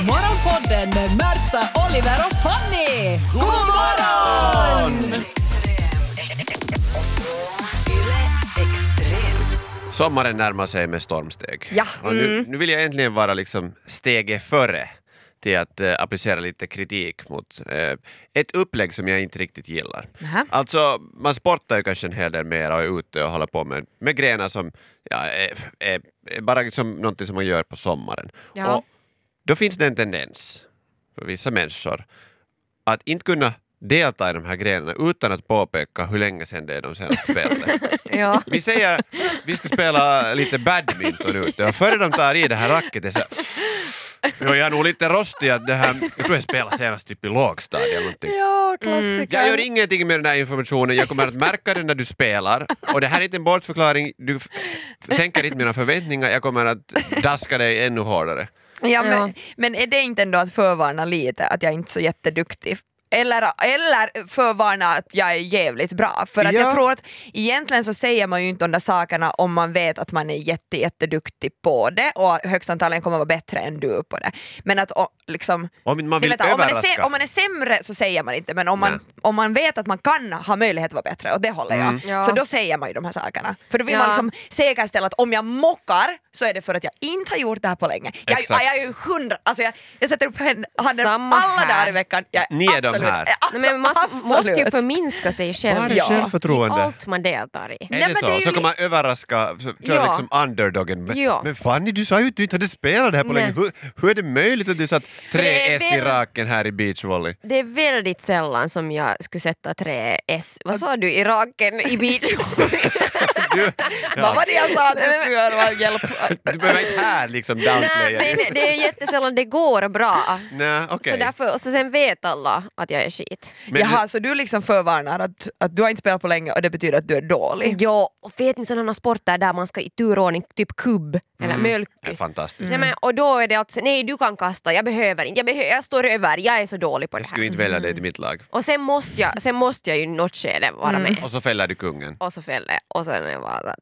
Morgonpodden med Märta, Oliver och Fanny! God morgon! Sommaren närmar sig med stormsteg. Ja. Och nu, nu vill jag äntligen vara liksom steget före till att eh, applicera lite kritik mot eh, ett upplägg som jag inte riktigt gillar. Nähä. Alltså, man sportar ju kanske en hel del mer och är ute och håller på med, med grenar som ja, är, är, är bara liksom någonting som man gör på sommaren. Ja. Och då finns det en tendens för vissa människor att inte kunna delta i de här grenarna utan att påpeka hur länge sedan det är de senast spelade. Ja. Vi säger vi ska spela lite badminton ute och före de tar i det här racketet så jag är nog lite rostig att det här, jag tror jag spelade senast typ i lågstadiet eller någonting. Ja, klassiker. Jag gör ingenting med den här informationen, jag kommer att märka det när du spelar och det här är inte en bortförklaring, du sänker inte mina förväntningar, jag kommer att daska dig ännu hårdare. Ja, men, men är det inte ändå att förvarna lite att jag inte är så jätteduktig? Eller, eller förvarna att jag är jävligt bra. För att Ja. jag tror att egentligen så säger man ju inte de där sakerna om man vet att man är jätte, jätteduktig på det och högst antagligen kommer vara bättre än du på det. Men att liksom... Om man vill vänta, om, man är om man är sämre så säger man inte men om man, om man vet att man kan ha möjlighet att vara bättre och det håller jag, Mm. Ja. så då säger man ju de här sakerna. För då vill Ja. man liksom säkerställa att om jag mockar så är det för att jag inte har gjort det här på länge. Jag, Exakt. jag är ju hundra, alltså jag, jag sätter upp handen Samma alla här. dagar i veckan. Jag, Ni är de absolut, här. eh, Nej, men man absolut. måste ju förminska sig själv Var är i självförtroende? allt man deltar i. Är Nej, det men så? det är ju så kan man överraska, köra Ja. liksom underdogen. Men, Ja. men Fanny, du sa ju att du inte hade spelat det här på Nej. länge. Hur, hur är det möjligt att du satt tre S i raken här i beachvolley? Det är väldigt sällan som jag skulle sätta tre S, vad sa du, i raken i beach? Du, Vad var det jag sa att du skulle göra? Hjälp. Du behöver inte här liksom Nej, downplaya. men det är jättesällan det går bra. Nej, okej. Så därför, och så sen vet alla att jag är skit. Men Jaha, så du liksom förvarnar att, att du har inte spelat på länge och det betyder att du är dålig? Ja, och vet ni sådana sporter där man ska i turordning, typ kubb eller mjölk. det är fantastiskt. Nej, men, och då är det alltså, nej du kan kasta, jag behöver inte, jag, behö- jag står över, jag är så dålig på Jag det skulle här. inte välja dig till mitt lag. Och sen måste jag, sen måste jag ju i något skede vara med. Och så fäller du kungen. Och så fäller jag, och sen är jag bara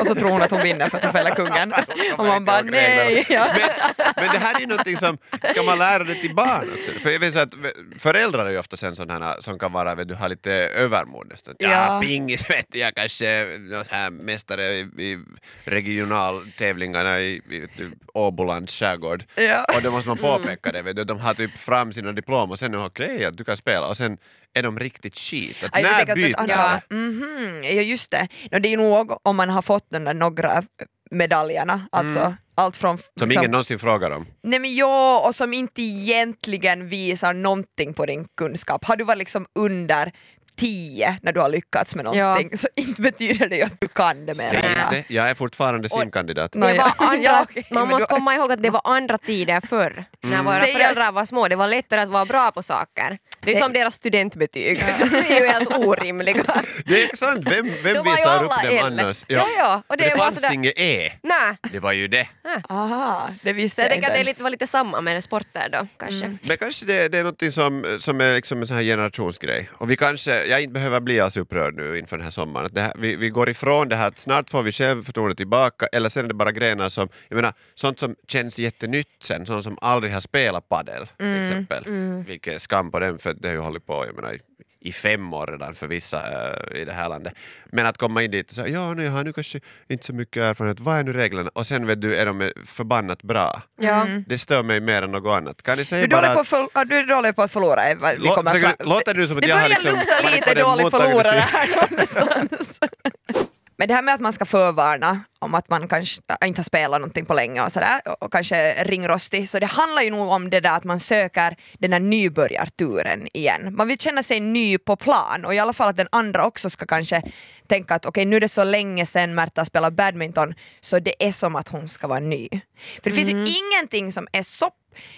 och så tror hon att hon vinner för att hon fäller kungen. Och man bara nej. Ja. Men, men det här är ju någonting som, ska man lära det till barn också? För jag vet så att föräldrar är ju ofta sen sådana här som kan vara, vet du, ha lite övermod nästan. Ja, Ja. pingis vet jag kanske något här mästare i, i regionaltävlingarna i, i Åbolands skärgård. Ja. Och då måste man påpeka det, vet du. de har typ fram sina diplom och sen är okej att du kan spela och sen är de riktigt skit. Att när byter att- det? ja, mhm, ja just det. No, det är ju nog om man har fått den där några medaljerna, alltså allt från... Mm. Som liksom- ingen någonsin frågar om. Nej men ja, och som inte egentligen visar någonting på din kunskap. Har du varit liksom under 10 när du har lyckats med någonting så inte betyder det ju att du kan det mer. Än jag. är fortfarande simkandidat. Det ja. var andra, Ja, man måste komma ihåg att det var andra tider förr, när våra Säger- föräldrar var små. Det var lättare att vara bra på saker. Det är som deras studentbetyg, de är ju helt orimliga. Det är sant, vem, vem visar upp dem L. annars? Ja, ja, och det, det det var fanns sådär- inget E. Nej, Det var ju det. Aha, det så visste jag jag tänker inte det ens. lite, var lite samma med sporter då kanske. Men kanske det, det är något som, som är liksom en sån här generationsgrej. Och vi kanske, jag inte behöver bli alls upprörd nu inför den här sommaren. Det här, vi, vi går ifrån det här att snart får vi självförtroende tillbaka eller sen är det bara grenar som, jag menar, sånt som känns jättenytt sen, sånt som aldrig har spelat padel till exempel. Vilket är skam på dem för det har ju hållit på, jag menar, i, i fem år redan för vissa eh, i det här landet. Men att komma in dit och säga ja, nu jag har nu kanske inte så mycket erfarenhet, vad är nu reglerna? Och sen vet du, är de förbannat bra. Ja. Det stör mig mer än något annat. Kan ni Du säga är, bara dålig på att- ja, du är dålig på att förlora. Vi kommer fram- låter det som att det jag har börjar liksom lukta varit lite på den dålig förlorare här någonstans. Men det här med att man ska förvarna om att man kanske inte har spelat någonting på länge och sådär och- kanske ringrostig, så det handlar ju nog om det där att man söker den här nybörjarturen igen. Man vill känna sig ny på plan och i alla fall att den andra också ska kanske tänka att okej nu är det så länge sedan Märta spelade badminton så det är som att hon ska vara ny. För det finns ju ingenting som är så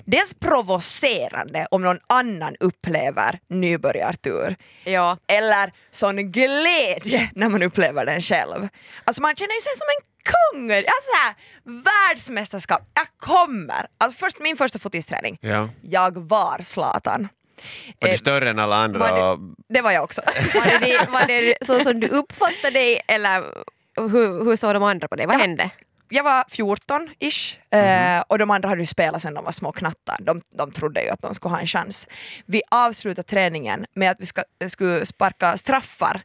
dels provocerande om någon annan upplever nybörjartur Ja. eller sån glädje när man upplever den själv. Alltså man känner ju sig som en kung! Alltså här, världsmästerskap, jag kommer! Alltså först, min första fotisträning, Ja. jag var Zlatan. Var du Eh, större än alla andra? var det- och- Det var jag också. Var det, var det så som du uppfattade dig eller hur, hur såg de andra på dig? Vad hände? Jag var 14-ish Mhm. eh, och de andra hade ju spelat sedan de var små knattar. De, de trodde ju att de skulle ha en chans. Vi avslutade träningen med att vi ska, skulle sparka straffar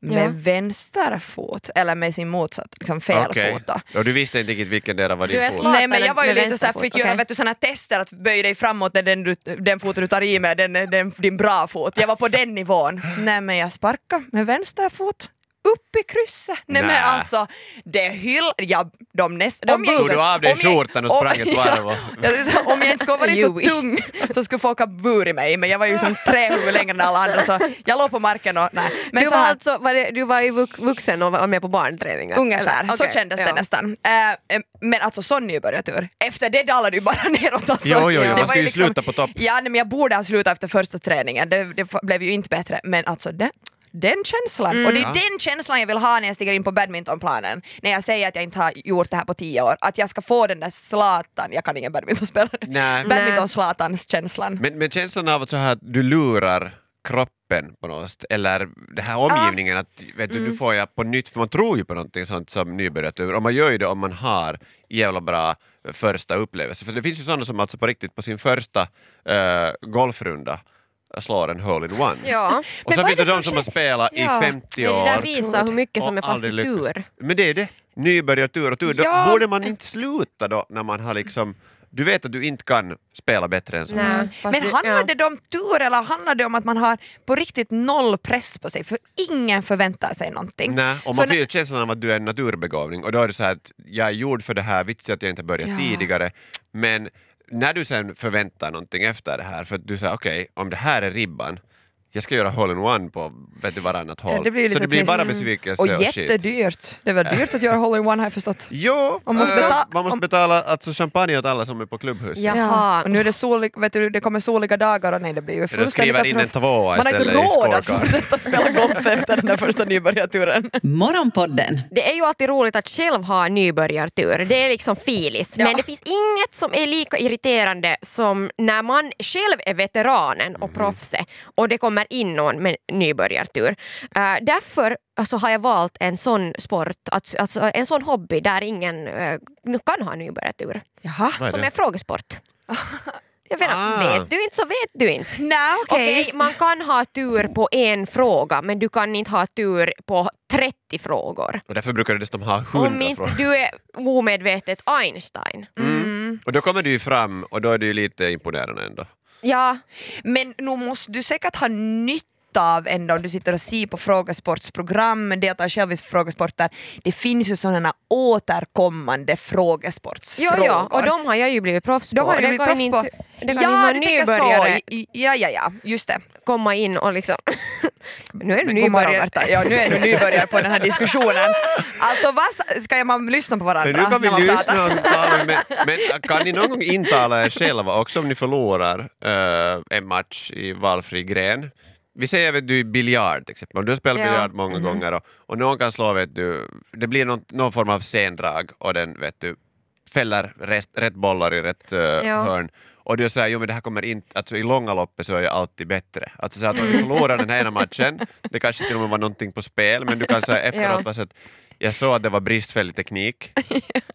med Ja. vänster fot, eller med sin motsatt, liksom fel Okej. fot. Då. Och du visste inte riktigt vilken del var Du din är fot? Nej men jag var ju lite såhär, fick göra okej. vet du, såna tester att böj dig framåt när den, du, den foten du tar i med, den, den, din bra fot. Jag var på den nivån. Nej men jag sparkade med vänster fot upp i krysset. Nej, men Nä. alltså, det hyll... Ja, de näst, De om jag- Tog du av dig skjortan och om- sprang ett varv? Ja, ja, om jag inte skulle varit så tung så skulle folk ha burit mig men jag var ju som tre huvud längre än alla andra så jag låg på marken och nej. Men du, så var här, alltså, var det, du var ju vux- vuxen och var med på barnträningar? Ungefär, eller? så kändes det ja. nästan. Eh, men alltså sån nybörjartur. Efter det dalade det ju bara neråt. Alltså. Jo, jo, jo, Det man ska ju liksom- sluta på topp. Ja, nej, men jag borde ha slutat efter första träningen. Det, det blev ju inte bättre. Men alltså det, den känslan. Och det är Ja. den känslan jag vill ha när jag stiger in på badmintonplanen. När jag säger att jag inte har gjort det här på tio år. Att jag ska få den där Zlatan, jag kan ingen badmintonspelare. Nej. Badminton-Zlatans-känslan. Men, men känslan av att, så här, du lurar kroppen på något eller den här omgivningen, att vet du, nu får jag på nytt, för man tror ju på någonting sånt som nybörjartur, och man gör ju det om man har jävla bra första upplevelse. För det finns ju sådana som alltså på riktigt på sin första eh, golfrunda slår en hole-in-one. Ja. Och Men så vad finns är det det de som har spelat Ja. i 50 Men år. det där visar hur mycket som är fast i tur. Men det är det, nybörjartur och tur. Ja. borde man inte sluta då när man har liksom, du vet att du inte kan spela bättre än så. Nej, fast Men handlar ja. det om tur eller handlar det om att man har på riktigt noll press på sig? För ingen förväntar sig någonting. Nej, och Så man när- får känslan av att du är en naturbegåvning och då är det så här att jag är gjord för det här, vits att jag inte börjat Ja. tidigare. Men när du sen förväntar någonting efter det här, för att du säger okej, om det här är ribban, jag ska göra hole-in-one på vet du, varannat håll. Ja, det blir så det blir bara besvikelse Och och, shit. jättedyrt. Det var dyrt att göra hole-in-one har jag förstått. Jo, Man måste äh, betala- man måste betala alltså, champagne åt alla som är på klubbhus. Ja. Jaha. Och nu är det, solig, vet du, det kommer soliga dagar och nej det blir ju fullständigt... skriver in en tvåa Man har inte råd att fortsätta spela golf efter den där första nybörjarturen. Morgonpodden Det är ju alltid roligt att själv ha nybörjartur, det är liksom filis. Ja. Men det finns inget som är lika irriterande som när man själv är veteranen och proffset och det kommer in någon med nybörjartur. Uh, därför alltså, har jag valt en sån sport, att, alltså, en sån hobby där ingen uh, kan ha nybörjartur. Jaha. Är Som är frågesport. Jag vet, Ah. Vet du inte så vet du inte. Nej okej. Okej, man kan ha tur på en fråga men du kan inte ha tur på 30 frågor. Och därför brukar det dessutom ha Om hundra inte frågor. du är omedvetet Einstein. Mm. Och då kommer du ju fram och då är ju lite imponerande ändå. Ja, Men nu måste du säkert ha nytta av ändå om du sitter och ser på frågesportsprogram, deltar själv i frågesporter. Det finns ju sådana återkommande jo, frågesportsfrågor. ja, och de har jag ju blivit proffs på. De har du Det blivit proffs på. inte, det kan ja, inte nybörjare Ja, ja, ja, just det. komma in och liksom... nu är du nybörjare. Ja, nu är du nybörjare på den här diskussionen. Alltså vad ska man lyssna på varandra Men nu kan vi lyssna och tala med, men kan ni någon gång intala er själva också om ni förlorar eh, en match i valfri gren? Vi säger vet du biljard till exempel, du har spelat Ja. biljard många gånger och, och någon kan slå, vet du, det blir någon, någon form av sendrag och den vet du, fäller rätt, rätt bollar i rätt eh, Ja. hörn. Och du säger jo men det här kommer inte, alltså i långa loppet så är jag alltid bättre. Alltså så att om du förlorar den här ena matchen, det kanske till och med var någonting på spel, men du kan säga efteråt Ja. bara så att jag såg att det var bristfällig teknik.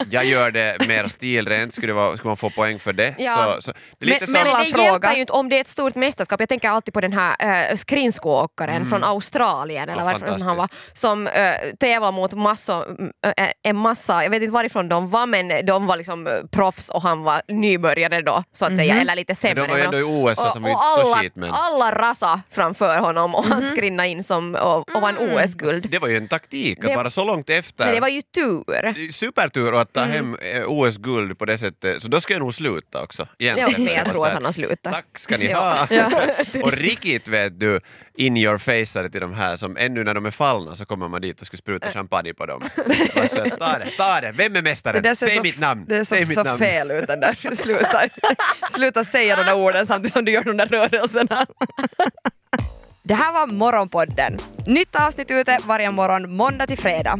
Jag gör det mer stilrent, skulle, vara, skulle man få poäng för det? Ja. Så, så, det Men- som, Men det hjälper ju inte om det är ett stort mästerskap. Jag tänker alltid på den här äh, skridskoåkaren från Australien eller Mm. Ja, varifrån han var, som äh, tävlar mot massor, äh, en massa, jag vet inte varifrån de var men de var liksom äh, proffs och han var nybörjare då så att säga, eller lite sämre. Men de var ju ändå i OS så att de var inte så alla, skit, men- alla rasa framför honom och han skrinnade in som, och, och vann OS-guld. det var ju en taktik, att vara så långt efter. Men det var ju tur. Supertur att ta Mm. hem eh, OS-guld på det sättet, så då ska jag nog sluta också. Ja, egentligen. men jag Och tror att han har slutat. Tack ska ni Ja. ha! och riktigt vet du, in your face till de här som ännu när de är fallna så kommer man dit och ska spruta champagne på dem. Och så, ta det, ta det, vem är mästaren? Säg så- mitt namn! Det är så, Säg mitt så namn. fel ut den där. Sluta, sluta säga de där orden samtidigt som du gör de där rörelserna. Det här var Morgonpodden. Nytt avsnitt ute varje morgon måndag till fredag.